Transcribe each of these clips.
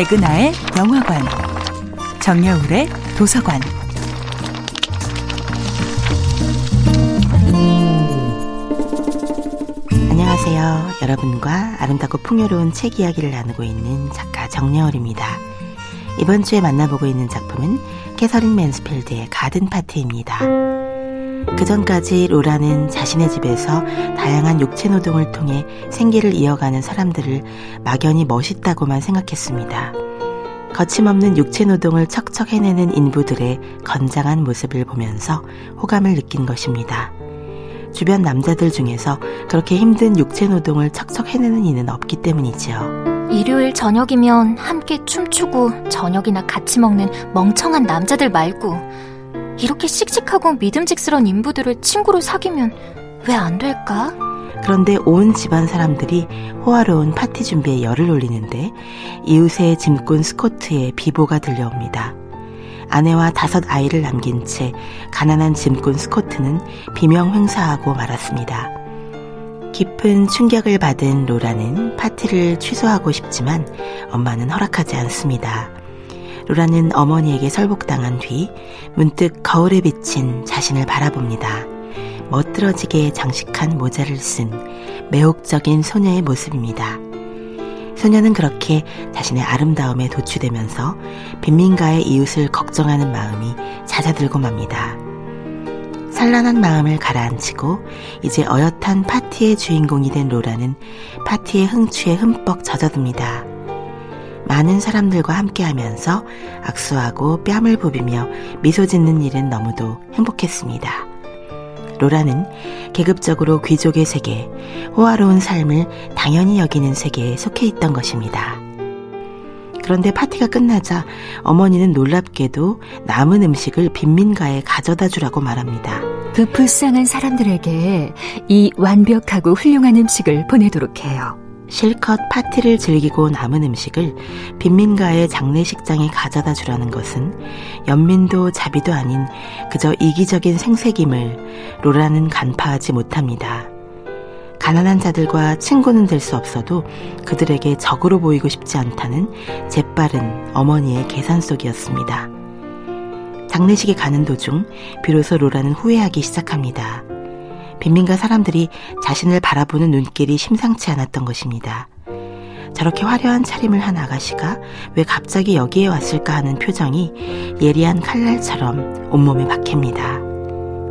백은하의 영화관, 정여울의 도서관. 안녕하세요. 여러분과 아름답고 풍요로운 책 이야기를 나누고 있는 작가 정여울입니다. 이번 주에 만나보고 있는 작품은 캐서린 맨스필드의 가든 파티입니다. 그 전까지 로라는 자신의 집에서 다양한 육체 노동을 통해 생계를 이어가는 사람들을 막연히 멋있다고만 생각했습니다. 거침없는 육체 노동을 척척 해내는 인부들의 건장한 모습을 보면서 호감을 느낀 것입니다. 주변 남자들 중에서 그렇게 힘든 육체 노동을 척척 해내는 이는 없기 때문이지요. 일요일 저녁이면 함께 춤추고 저녁이나 같이 먹는 멍청한 남자들 말고 이렇게 씩씩하고 믿음직스러운 인부들을 친구로 사귀면 왜 안 될까? 그런데 온 집안 사람들이 호화로운 파티 준비에 열을 올리는데 이웃의 짐꾼 스코트의 비보가 들려옵니다. 아내와 다섯 아이를 남긴 채 가난한 짐꾼 스코트는 비명 횡사하고 말았습니다. 깊은 충격을 받은 로라는 파티를 취소하고 싶지만 엄마는 허락하지 않습니다. 로라는 어머니에게 설복당한 뒤 문득 거울에 비친 자신을 바라봅니다. 멋들어지게 장식한 모자를 쓴 매혹적인 소녀의 모습입니다. 소녀는 그렇게 자신의 아름다움에 도취되면서 빈민가의 이웃을 걱정하는 마음이 잦아들고 맙니다. 산란한 마음을 가라앉히고 이제 어엿한 파티의 주인공이 된 로라는 파티의 흥취에 흠뻑 젖어듭니다. 많은 사람들과 함께 하면서 악수하고 뺨을 부비며 미소 짓는 일은 너무도 행복했습니다. 로라는 계급적으로 귀족의 세계, 호화로운 삶을 당연히 여기는 세계에 속해 있던 것입니다. 그런데 파티가 끝나자 어머니는 놀랍게도 남은 음식을 빈민가에 가져다 주라고 말합니다. 그 불쌍한 사람들에게 이 완벽하고 훌륭한 음식을 보내도록 해요. 실컷 파티를 즐기고 남은 음식을 빈민가의 장례식장에 가져다 주라는 것은 연민도 자비도 아닌 그저 이기적인 생색임을 로라는 간파하지 못합니다. 가난한 자들과 친구는 될 수 없어도 그들에게 적으로 보이고 싶지 않다는 재빠른 어머니의 계산 속이었습니다. 장례식에 가는 도중 비로소 로라는 후회하기 시작합니다. 빈민가 사람들이 자신을 바라보는 눈길이 심상치 않았던 것입니다. 저렇게 화려한 차림을 한 아가씨가 왜 갑자기 여기에 왔을까 하는 표정이 예리한 칼날처럼 온몸에 박힙니다.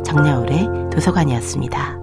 정야울의 도서관이었습니다.